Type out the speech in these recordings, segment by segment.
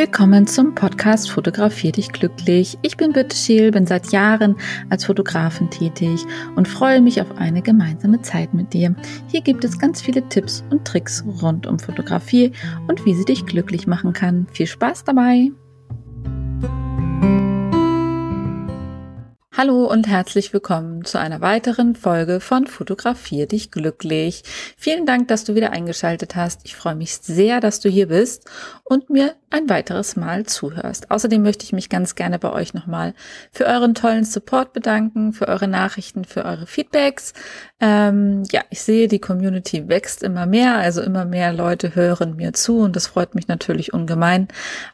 Willkommen zum Podcast Fotografier dich glücklich. Ich bin Birte Scheel, bin seit Jahren als Fotografin tätig und freue mich auf eine gemeinsame Zeit mit dir. Hier gibt es ganz viele Tipps und Tricks rund um Fotografie und wie sie dich glücklich machen kann. Viel Spaß dabei! Hallo und herzlich willkommen zu einer weiteren Folge von Fotografier dich glücklich. Vielen Dank, dass du wieder eingeschaltet hast. Ich freue mich sehr, dass du hier bist und mir ein weiteres Mal zuhörst. Außerdem möchte ich mich ganz gerne bei euch nochmal für euren tollen Support bedanken, für eure Nachrichten, für eure Feedbacks. Ähm, ja, ich sehe, die Community wächst immer mehr, also immer mehr Leute hören mir zu und das freut mich natürlich ungemein.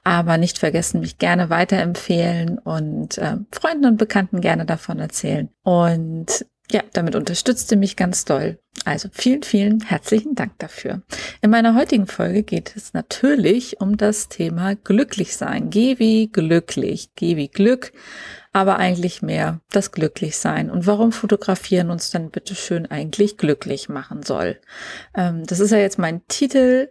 Aber nicht vergessen, mich gerne weiterempfehlen und äh, Freunden und Bekannten gerne davon erzählen. Und ja, damit unterstützt ihr mich ganz doll. Also vielen, vielen herzlichen Dank dafür. In meiner heutigen Folge geht es natürlich um das Thema glücklich sein. Geh wie glücklich, geh wie Glück, aber eigentlich mehr das Glücklichsein. Und warum fotografieren uns dann bitteschön eigentlich glücklich machen soll. Ähm, das ist ja jetzt mein Titel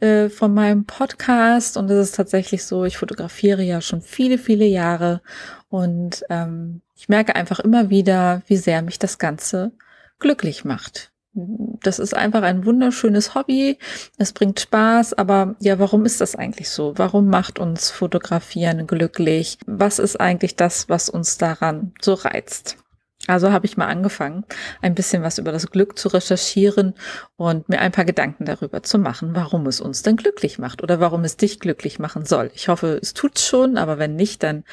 äh, von meinem Podcast und es ist tatsächlich so, ich fotografiere ja schon viele, viele Jahre und ähm, ich merke einfach immer wieder, wie sehr mich das Ganze glücklich macht. Das ist einfach ein wunderschönes Hobby. Es bringt Spaß, aber ja, warum ist das eigentlich so? Warum macht uns Fotografieren glücklich? Was ist eigentlich das, was uns daran so reizt? Also habe ich mal angefangen, ein bisschen was über das Glück zu recherchieren und mir ein paar Gedanken darüber zu machen, warum es uns denn glücklich macht oder warum es dich glücklich machen soll. Ich hoffe, es tut's schon, aber wenn nicht, dann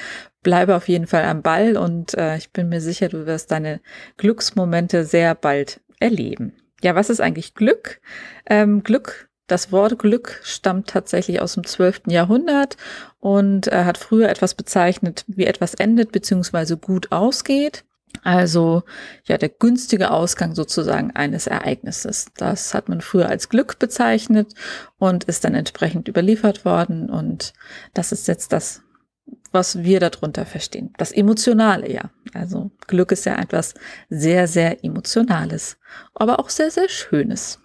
bleibe auf jeden Fall am Ball und äh, ich bin mir sicher, du wirst deine Glücksmomente sehr bald erleben. Ja, was ist eigentlich Glück? Ähm, Glück das Wort Glück stammt tatsächlich aus dem 12. Jahrhundert und äh, hat früher etwas bezeichnet, wie etwas endet bzw. gut ausgeht. Also ja, der günstige Ausgang sozusagen eines Ereignisses. Das hat man früher als Glück bezeichnet und ist dann entsprechend überliefert worden. Und das ist jetzt das, was wir darunter verstehen. Das Emotionale, ja. Also Glück ist ja etwas sehr, sehr Emotionales, aber auch sehr, sehr Schönes.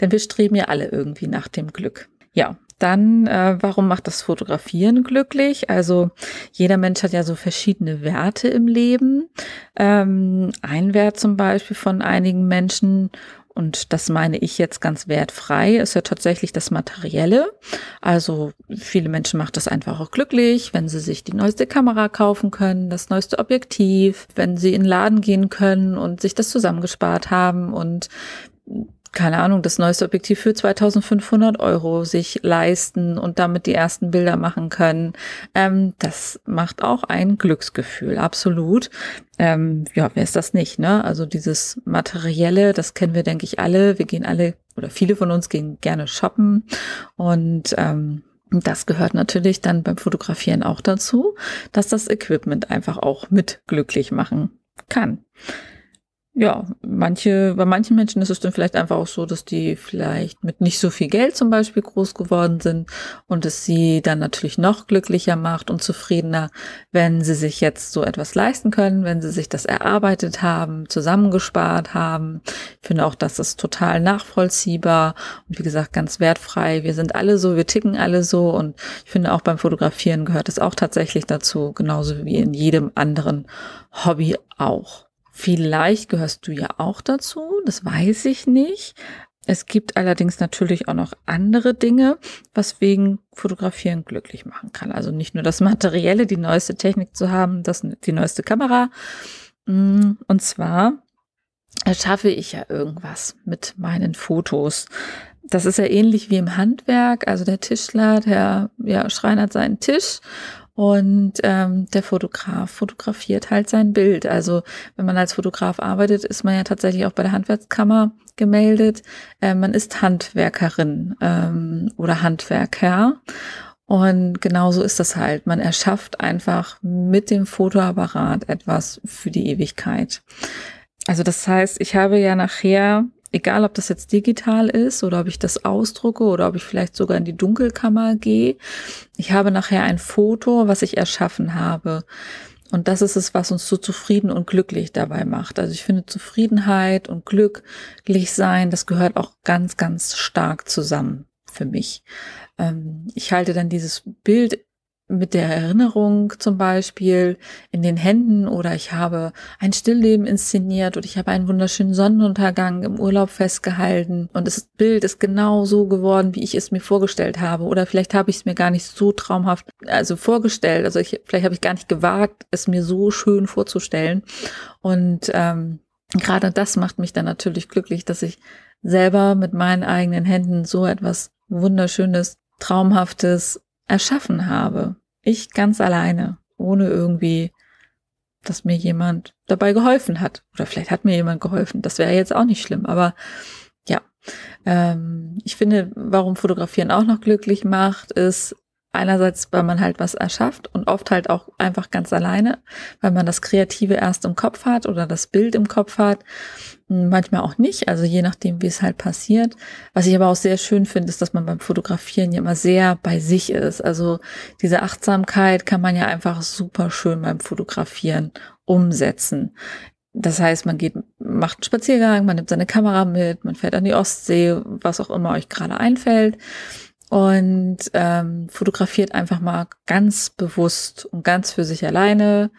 Denn wir streben ja alle irgendwie nach dem Glück. Ja, dann, äh, warum macht das Fotografieren glücklich? Also jeder Mensch hat ja so verschiedene Werte im Leben. Ähm, ein Wert zum Beispiel von einigen Menschen, und das meine ich jetzt ganz wertfrei, ist ja tatsächlich das Materielle. Also viele Menschen macht das einfach auch glücklich, wenn sie sich die neueste Kamera kaufen können, das neueste Objektiv, wenn sie in den Laden gehen können und sich das zusammengespart haben und keine Ahnung, das neueste Objektiv für 2500 Euro sich leisten und damit die ersten Bilder machen können. Ähm, das macht auch ein Glücksgefühl, absolut. Ähm, ja, wer ist das nicht, ne? Also dieses Materielle, das kennen wir, denke ich, alle. Wir gehen alle, oder viele von uns gehen gerne shoppen und ähm, das gehört natürlich dann beim Fotografieren auch dazu, dass das Equipment einfach auch mit glücklich machen kann ja, manche, bei manchen Menschen ist es dann vielleicht einfach auch so, dass die vielleicht mit nicht so viel Geld zum Beispiel groß geworden sind und es sie dann natürlich noch glücklicher macht und zufriedener, wenn sie sich jetzt so etwas leisten können, wenn sie sich das erarbeitet haben, zusammengespart haben. Ich finde auch, das ist total nachvollziehbar und wie gesagt, ganz wertfrei. Wir sind alle so, wir ticken alle so und ich finde auch beim Fotografieren gehört es auch tatsächlich dazu, genauso wie in jedem anderen Hobby auch. Vielleicht gehörst du ja auch dazu, das weiß ich nicht. Es gibt allerdings natürlich auch noch andere Dinge, was wegen Fotografieren glücklich machen kann. Also nicht nur das Materielle, die neueste Technik zu haben, das, die neueste Kamera. Mm, und zwar erschaffe ich ja irgendwas mit meinen Fotos. Das ist ja ähnlich wie im Handwerk. Also der Tischler, der ja, schreinert seinen Tisch und ähm, der Fotograf fotografiert halt sein Bild. Also wenn man als Fotograf arbeitet, ist man ja tatsächlich auch bei der Handwerkskammer gemeldet. Äh, man ist Handwerkerin ähm, oder Handwerker. Und genauso ist das halt. Man erschafft einfach mit dem Fotoapparat etwas für die Ewigkeit. Also das heißt, ich habe ja nachher egal ob das jetzt digital ist oder ob ich das ausdrucke oder ob ich vielleicht sogar in die Dunkelkammer gehe, ich habe nachher ein Foto, was ich erschaffen habe. Und das ist es, was uns so zufrieden und glücklich dabei macht. Also ich finde Zufriedenheit und glücklich sein, das gehört auch ganz, ganz stark zusammen für mich. Ähm, ich halte dann dieses Bild mit der Erinnerung zum Beispiel in den Händen oder ich habe ein Stillleben inszeniert oder ich habe einen wunderschönen Sonnenuntergang im Urlaub festgehalten und das Bild ist genau so geworden, wie ich es mir vorgestellt habe oder vielleicht habe ich es mir gar nicht so traumhaft also vorgestellt, also ich, vielleicht habe ich gar nicht gewagt, es mir so schön vorzustellen und ähm, gerade das macht mich dann natürlich glücklich, dass ich selber mit meinen eigenen Händen so etwas wunderschönes, traumhaftes erschaffen habe. Ich ganz alleine, ohne irgendwie, dass mir jemand dabei geholfen hat. Oder vielleicht hat mir jemand geholfen. Das wäre jetzt auch nicht schlimm. Aber ja, ähm, ich finde, warum Fotografieren auch noch glücklich macht, ist einerseits, weil man halt was erschafft und oft halt auch einfach ganz alleine, weil man das Kreative erst im Kopf hat oder das Bild im Kopf hat manchmal auch nicht, also je nachdem, wie es halt passiert. Was ich aber auch sehr schön finde, ist, dass man beim Fotografieren ja immer sehr bei sich ist. Also diese Achtsamkeit kann man ja einfach super schön beim Fotografieren umsetzen. Das heißt, man geht, macht einen Spaziergang, man nimmt seine Kamera mit, man fährt an die Ostsee, was auch immer euch gerade einfällt und ähm, fotografiert einfach mal ganz bewusst und ganz für sich alleine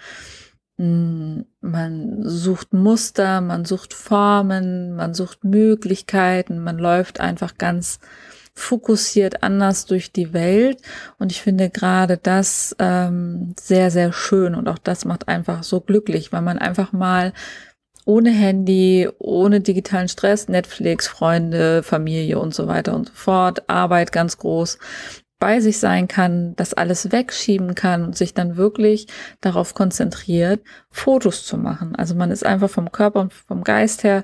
hm, man sucht Muster, man sucht Formen, man sucht Möglichkeiten, man läuft einfach ganz fokussiert anders durch die Welt. Und ich finde gerade das ähm, sehr, sehr schön. Und auch das macht einfach so glücklich, weil man einfach mal ohne Handy, ohne digitalen Stress, Netflix, Freunde, Familie und so weiter und so fort, Arbeit ganz groß, bei sich sein kann, das alles wegschieben kann und sich dann wirklich darauf konzentriert, Fotos zu machen. Also man ist einfach vom Körper und vom Geist her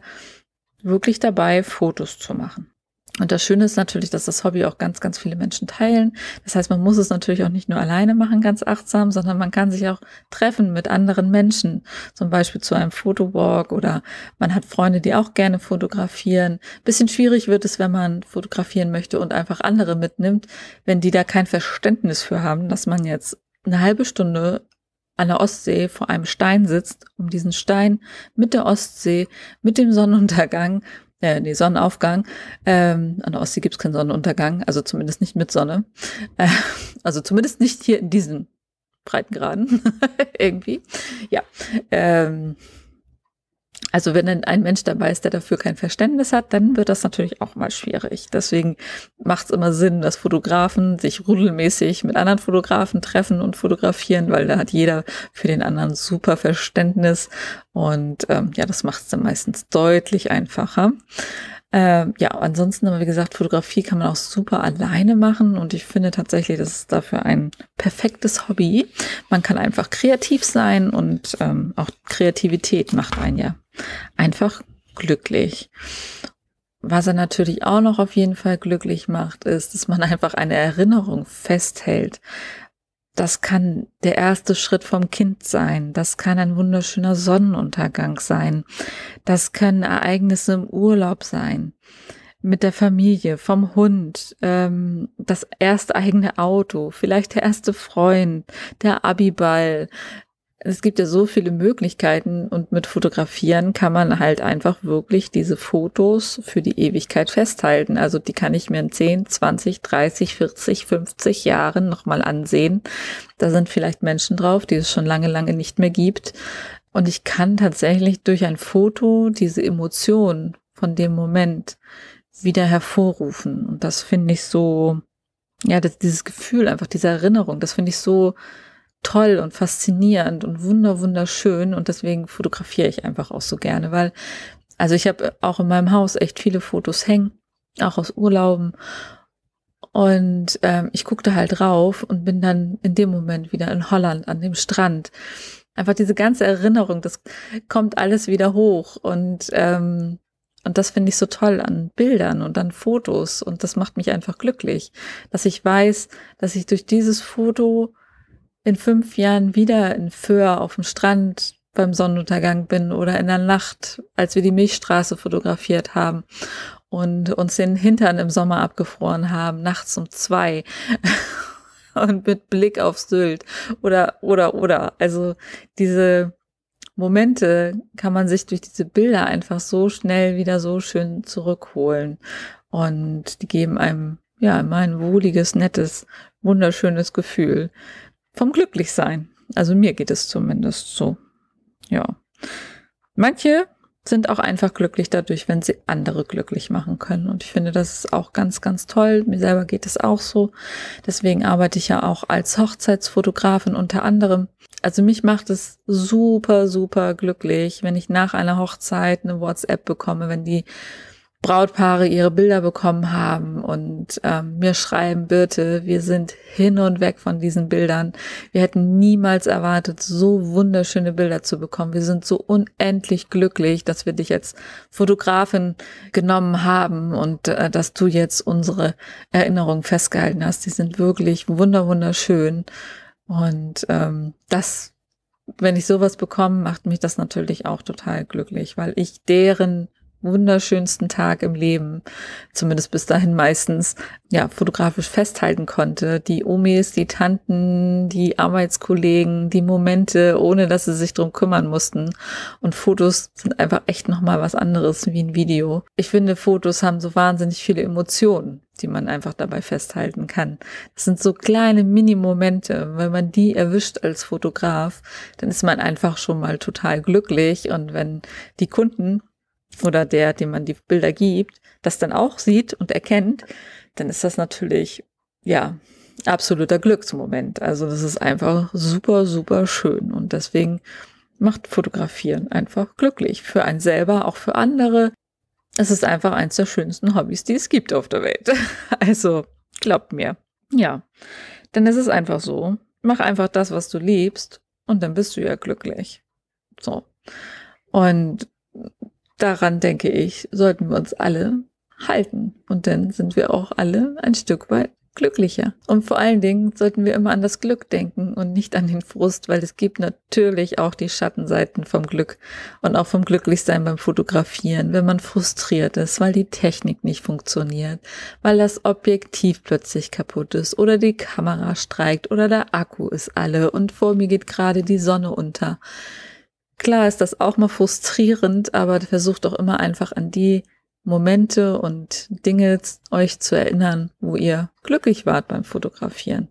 wirklich dabei, Fotos zu machen. Und das Schöne ist natürlich, dass das Hobby auch ganz, ganz viele Menschen teilen. Das heißt, man muss es natürlich auch nicht nur alleine machen, ganz achtsam, sondern man kann sich auch treffen mit anderen Menschen, zum Beispiel zu einem Fotowalk oder man hat Freunde, die auch gerne fotografieren. Bisschen schwierig wird es, wenn man fotografieren möchte und einfach andere mitnimmt, wenn die da kein Verständnis für haben, dass man jetzt eine halbe Stunde an der Ostsee vor einem Stein sitzt, um diesen Stein mit der Ostsee, mit dem Sonnenuntergang äh, nee, Sonnenaufgang. Ähm, an der Ostsee gibt es keinen Sonnenuntergang, also zumindest nicht mit Sonne. Äh, also zumindest nicht hier in diesen Breitengraden irgendwie. Ja. Ähm, also wenn ein Mensch dabei ist, der dafür kein Verständnis hat, dann wird das natürlich auch mal schwierig. Deswegen macht es immer Sinn, dass Fotografen sich rudelmäßig mit anderen Fotografen treffen und fotografieren, weil da hat jeder für den anderen super Verständnis. Und ähm, ja, das macht es dann meistens deutlich einfacher. Ähm, ja, ansonsten, aber wie gesagt, Fotografie kann man auch super alleine machen und ich finde tatsächlich, das ist dafür ein perfektes Hobby. Man kann einfach kreativ sein und ähm, auch Kreativität macht einen ja einfach glücklich. Was er natürlich auch noch auf jeden Fall glücklich macht, ist, dass man einfach eine Erinnerung festhält. Das kann der erste Schritt vom Kind sein. Das kann ein wunderschöner Sonnenuntergang sein. Das können Ereignisse im Urlaub sein. Mit der Familie, vom Hund, ähm, das erste eigene Auto, vielleicht der erste Freund, der Abiball, es gibt ja so viele Möglichkeiten und mit Fotografieren kann man halt einfach wirklich diese Fotos für die Ewigkeit festhalten. Also die kann ich mir in 10, 20, 30, 40, 50 Jahren nochmal ansehen. Da sind vielleicht Menschen drauf, die es schon lange, lange nicht mehr gibt. Und ich kann tatsächlich durch ein Foto diese Emotion von dem Moment wieder hervorrufen. Und das finde ich so, ja, das, dieses Gefühl, einfach diese Erinnerung, das finde ich so, toll und faszinierend und wunder wunderschön und deswegen fotografiere ich einfach auch so gerne, weil also ich habe auch in meinem Haus echt viele Fotos hängen, auch aus Urlauben und ähm, ich guckte halt drauf und bin dann in dem Moment wieder in Holland an dem Strand. Einfach diese ganze Erinnerung, das kommt alles wieder hoch und ähm, und das finde ich so toll an Bildern und an Fotos und das macht mich einfach glücklich, dass ich weiß, dass ich durch dieses Foto in fünf Jahren wieder in Föhr auf dem Strand beim Sonnenuntergang bin oder in der Nacht, als wir die Milchstraße fotografiert haben und uns den Hintern im Sommer abgefroren haben, nachts um zwei und mit Blick auf Sylt oder, oder, oder. Also diese Momente kann man sich durch diese Bilder einfach so schnell wieder so schön zurückholen und die geben einem ja immer ein wohliges, nettes, wunderschönes Gefühl vom Glücklichsein. Also mir geht es zumindest so. Ja. Manche sind auch einfach glücklich dadurch, wenn sie andere glücklich machen können. Und ich finde, das ist auch ganz, ganz toll. Mir selber geht es auch so. Deswegen arbeite ich ja auch als Hochzeitsfotografin unter anderem. Also mich macht es super, super glücklich, wenn ich nach einer Hochzeit eine WhatsApp bekomme, wenn die Brautpaare ihre Bilder bekommen haben und ähm, mir schreiben, Birte, wir sind hin und weg von diesen Bildern. Wir hätten niemals erwartet, so wunderschöne Bilder zu bekommen. Wir sind so unendlich glücklich, dass wir dich als Fotografin genommen haben und äh, dass du jetzt unsere Erinnerungen festgehalten hast. Die sind wirklich wunder wunderschön. Und ähm, das, wenn ich sowas bekomme, macht mich das natürlich auch total glücklich, weil ich deren wunderschönsten Tag im Leben, zumindest bis dahin meistens, ja, fotografisch festhalten konnte. Die Omis, die Tanten, die Arbeitskollegen, die Momente, ohne dass sie sich drum kümmern mussten. Und Fotos sind einfach echt nochmal was anderes wie ein Video. Ich finde, Fotos haben so wahnsinnig viele Emotionen, die man einfach dabei festhalten kann. Das sind so kleine Mini-Momente. Wenn man die erwischt als Fotograf, dann ist man einfach schon mal total glücklich. Und wenn die Kunden oder der, dem man die Bilder gibt, das dann auch sieht und erkennt, dann ist das natürlich, ja, absoluter Glücksmoment. Also das ist einfach super, super schön. Und deswegen macht Fotografieren einfach glücklich. Für einen selber, auch für andere. Es ist einfach eins der schönsten Hobbys, die es gibt auf der Welt. Also glaubt mir. Ja, ist es einfach so. Mach einfach das, was du liebst und dann bist du ja glücklich. So. Und daran denke ich, sollten wir uns alle halten. Und dann sind wir auch alle ein Stück weit glücklicher. Und vor allen Dingen sollten wir immer an das Glück denken und nicht an den Frust, weil es gibt natürlich auch die Schattenseiten vom Glück und auch vom Glücklichsein beim Fotografieren, wenn man frustriert ist, weil die Technik nicht funktioniert, weil das Objektiv plötzlich kaputt ist oder die Kamera streikt oder der Akku ist alle und vor mir geht gerade die Sonne unter. Klar ist das auch mal frustrierend, aber versucht doch immer einfach an die Momente und Dinge euch zu erinnern, wo ihr glücklich wart beim Fotografieren.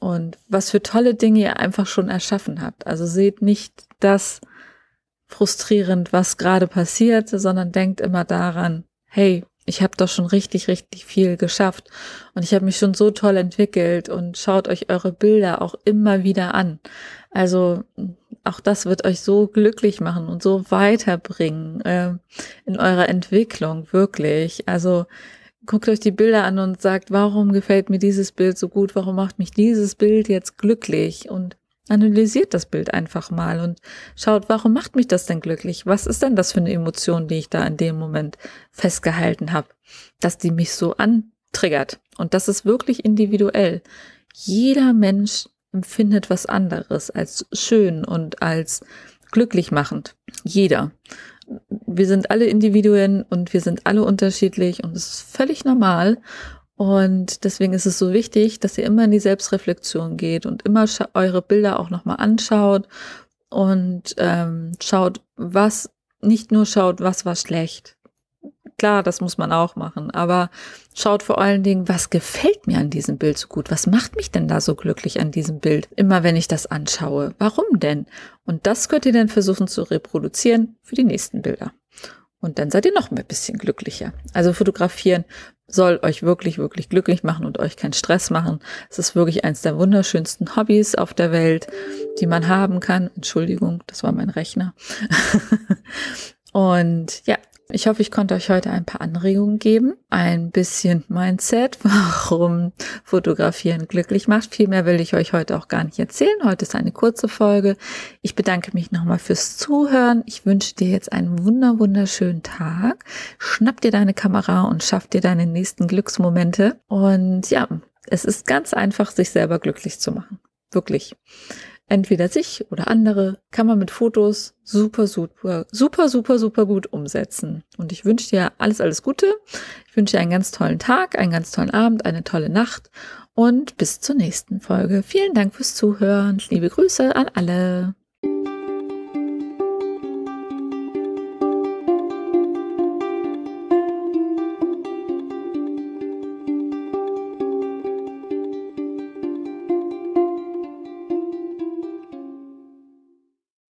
Und was für tolle Dinge ihr einfach schon erschaffen habt. Also seht nicht das frustrierend, was gerade passiert, sondern denkt immer daran, hey, ich habe doch schon richtig, richtig viel geschafft und ich habe mich schon so toll entwickelt und schaut euch eure Bilder auch immer wieder an. Also auch das wird euch so glücklich machen und so weiterbringen äh, in eurer Entwicklung, wirklich. Also guckt euch die Bilder an und sagt, warum gefällt mir dieses Bild so gut? Warum macht mich dieses Bild jetzt glücklich? Und analysiert das Bild einfach mal und schaut, warum macht mich das denn glücklich? Was ist denn das für eine Emotion, die ich da in dem Moment festgehalten habe, dass die mich so antriggert? Und das ist wirklich individuell. Jeder Mensch empfindet was anderes als schön und als glücklich machend. Jeder. Wir sind alle Individuen und wir sind alle unterschiedlich und es ist völlig normal. Und deswegen ist es so wichtig, dass ihr immer in die Selbstreflexion geht und immer eure Bilder auch nochmal anschaut und ähm, schaut, was, nicht nur schaut, was war schlecht, Klar, das muss man auch machen, aber schaut vor allen Dingen, was gefällt mir an diesem Bild so gut? Was macht mich denn da so glücklich an diesem Bild? Immer wenn ich das anschaue. Warum denn? Und das könnt ihr dann versuchen zu reproduzieren für die nächsten Bilder. Und dann seid ihr noch ein bisschen glücklicher. Also fotografieren soll euch wirklich, wirklich glücklich machen und euch keinen Stress machen. Es ist wirklich eines der wunderschönsten Hobbys auf der Welt, die man haben kann. Entschuldigung, das war mein Rechner. und ja, ich hoffe, ich konnte euch heute ein paar Anregungen geben, ein bisschen Mindset, warum Fotografieren glücklich macht. Viel mehr will ich euch heute auch gar nicht erzählen. Heute ist eine kurze Folge. Ich bedanke mich nochmal fürs Zuhören. Ich wünsche dir jetzt einen wunder wunderschönen Tag. Schnapp dir deine Kamera und schaff dir deine nächsten Glücksmomente. Und ja, es ist ganz einfach, sich selber glücklich zu machen. Wirklich entweder sich oder andere, kann man mit Fotos super, super, super, super, super gut umsetzen. Und ich wünsche dir alles, alles Gute. Ich wünsche dir einen ganz tollen Tag, einen ganz tollen Abend, eine tolle Nacht und bis zur nächsten Folge. Vielen Dank fürs Zuhören. Liebe Grüße an alle.